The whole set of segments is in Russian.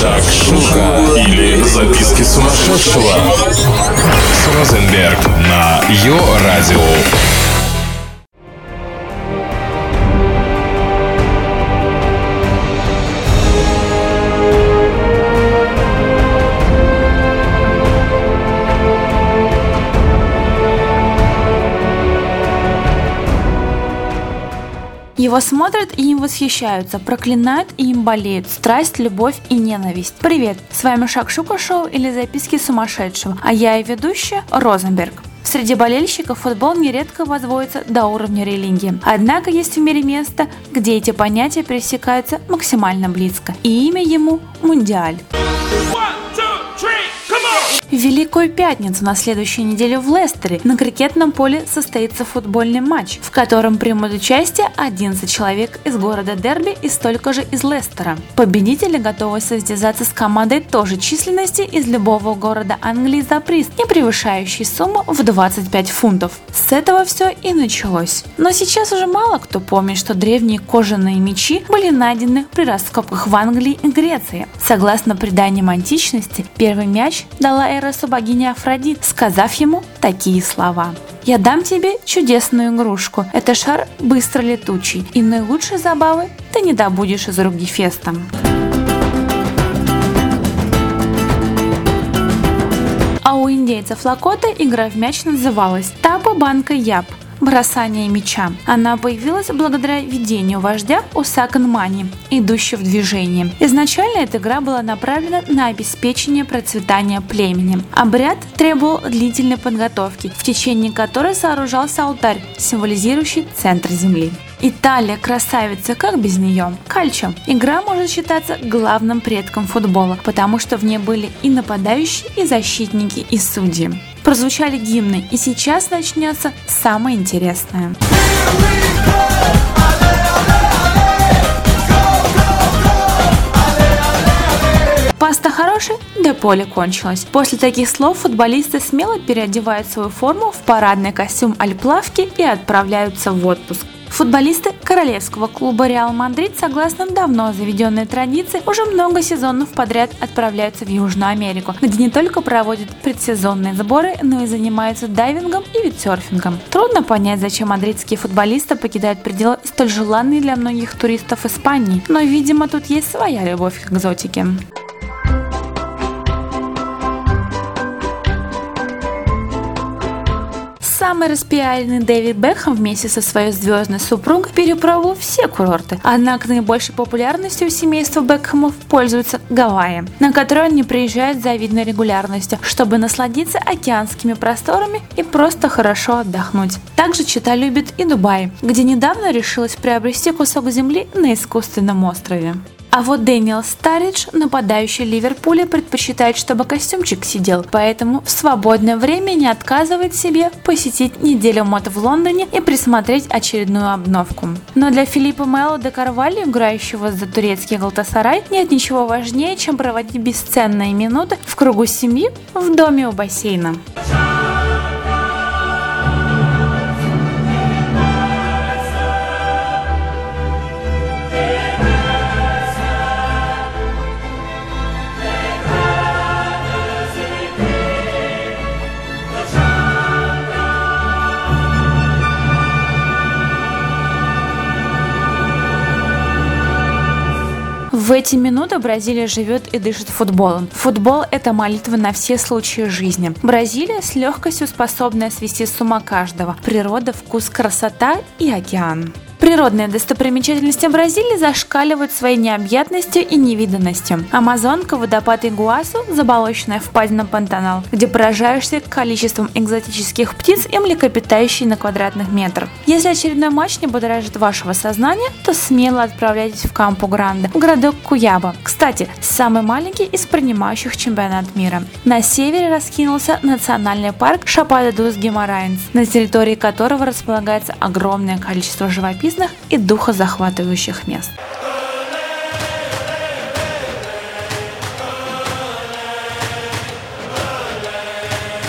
Шакшука или записки сумасшедшего с Розенберг на Йо-Радио. Его смотрят и им восхищаются, проклинают и им болеют. Страсть, любовь и ненависть. Привет, с вами Шакшука Шоу или Записки сумасшедшего, а я и ведущая Розенберг. Среди болельщиков футбол нередко возводится до уровня религии. Однако есть в мире место, где эти понятия пересекаются максимально близко. И имя ему – Мундиаль. Великую Пятницу на следующей неделе в Лестере на крикетном поле состоится футбольный матч, в котором примут участие 11 человек из города Дерби и столько же из Лестера. Победители готовы состязаться с командой тоже численности из любого города Англии за приз, не превышающий сумму в 25 фунтов. С этого все и началось. Но сейчас уже мало кто помнит, что древние кожаные мечи были найдены при раскопках в Англии и Греции. Согласно преданиям античности, первый мяч дала Эросу богиня Афродит, сказав ему такие слова. «Я дам тебе чудесную игрушку. Это шар быстро летучий, и наилучшей забавы ты не добудешь из рук Гефеста». А у индейцев Лакота игра в мяч называлась Тапа Банка Яб бросание мяча. Она появилась благодаря видению вождя Усаканмани, идущего в движение. Изначально эта игра была направлена на обеспечение процветания племени. Обряд требовал длительной подготовки, в течение которой сооружался алтарь, символизирующий центр земли. Италия красавица, как без нее? Кальчо. Игра может считаться главным предком футбола, потому что в ней были и нападающие, и защитники, и судьи. Прозвучали гимны, и сейчас начнется самое интересное. Пас-то хороший, да поле кончилось. После таких слов футболисты смело переодевают свою форму в парадный костюм а-ля плавки и отправляются в отпуск. Футболисты королевского клуба Реал Мадрид, согласно давно заведенной традиции, уже много сезонов подряд отправляются в Южную Америку, где не только проводят предсезонные сборы, но и занимаются дайвингом и виндсерфингом. Трудно понять, зачем мадридские футболисты покидают пределы столь желанные для многих туристов Испании, но, видимо, тут есть своя любовь к экзотике. Самый распиаренный Дэвид Бекхэм вместе со своей звездной супругой перепробовал все курорты. Однако наибольшей популярностью у семейства Бекхэмов пользуются Гавайи, на которые они приезжают с завидной регулярностью, чтобы насладиться океанскими просторами и просто хорошо отдохнуть. Также Чита любит и Дубай, где недавно решилась приобрести кусок земли на искусственном острове. А вот Дэниел Старидж, нападающий Ливерпуля, предпочитает, чтобы костюмчик сидел, поэтому в свободное время не отказывает себе посетить неделю мод в Лондоне и присмотреть очередную обновку. Но для Филиппа Мэлло де Карвали, играющего за турецкий Галтасарай, нет ничего важнее, чем проводить бесценные минуты в кругу семьи в доме у бассейна. В эти минуты Бразилия живет и дышит футболом. Футбол – это молитва на все случаи жизни. Бразилия с легкостью способна свести с ума каждого. Природа, вкус, красота и океан. Природные достопримечательности Бразилии зашкаливают своей необъятностью и невиданностью. Амазонка, водопад Игуасу, заболоченная впадина Пантанал, где поражаешься количеством экзотических птиц и млекопитающих на квадратных метр. Если очередной матч не будоражит вашего сознания, то смело отправляйтесь в Кампу Гранде, в городок Куяба. Кстати, самый маленький из принимающих чемпионат мира. На севере раскинулся национальный парк Шапада дус Геморайнс, на территории которого располагается огромное количество живописных живописных и духозахватывающих мест.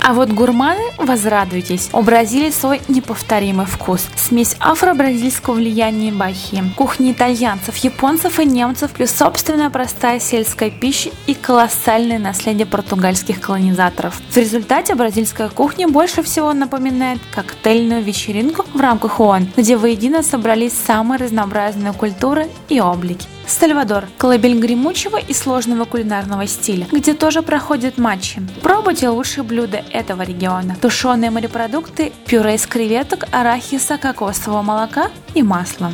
А вот гурманы, возрадуйтесь, у Бразилии свой неповторимый вкус. Смесь афро-бразильского влияния и бахи, кухни итальянцев, японцев и немцев, плюс собственная простая сельская пища и колоссальное наследие португальских колонизаторов. В результате бразильская кухня больше всего напоминает коктейльную вечеринку в рамках ООН, где воедино собрались самые разнообразные культуры и облики. Сальвадор – колыбель гремучего и сложного кулинарного стиля, где тоже проходят матчи. Пробуйте лучшие блюда этого региона. Тушеные морепродукты, пюре из креветок, арахиса, кокосового молока и масла.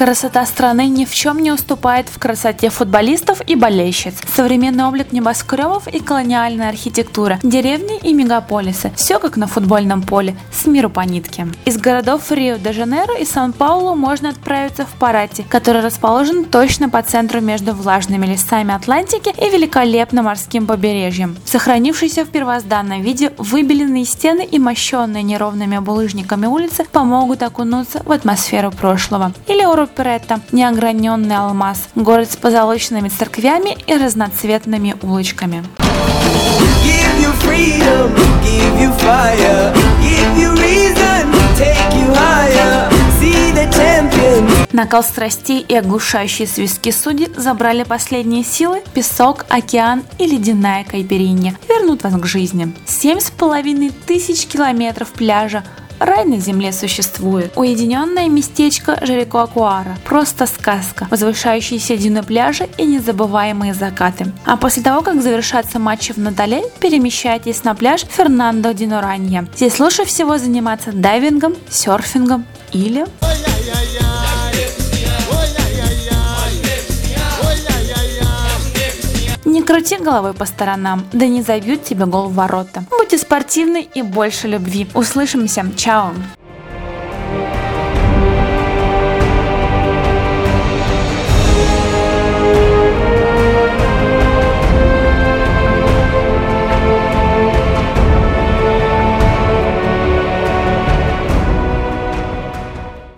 Красота страны ни в чем не уступает в красоте футболистов и болельщиц. Современный облик небоскребов и колониальная архитектура, деревни и мегаполисы. Все как на футбольном поле, с миру по нитке. Из городов Рио-де-Жанейро и Сан-Паулу можно отправиться в Парати, который расположен точно по центру между влажными лесами Атлантики и великолепным морским побережьем. Сохранившиеся в первозданном виде выбеленные стены и мощенные неровными булыжниками улицы помогут окунуться в атмосферу прошлого. Или Ору Перетта, неограненный алмаз, город с позолоченными церквями и разноцветными улочками. Give you freedom, give you fire, give you reason, take you higher. Накал страстей и оглушающие свистки судьи забрали последние силы, песок, океан и ледяная кайперинья вернут вас к жизни. Семь с половиной тысяч километров пляжа, Рай на земле существует. Уединенное местечко Жерикоакуара. Просто сказка. Возвышающиеся дюны пляжа и незабываемые закаты. А после того, как завершатся матчи в Натале, перемещайтесь на пляж Фернандо ди Норанья. Здесь лучше всего заниматься дайвингом, серфингом или... Не крути головой по сторонам, да не забьют тебе гол в ворота. Будьте спортивны и больше любви. Услышимся. Чао.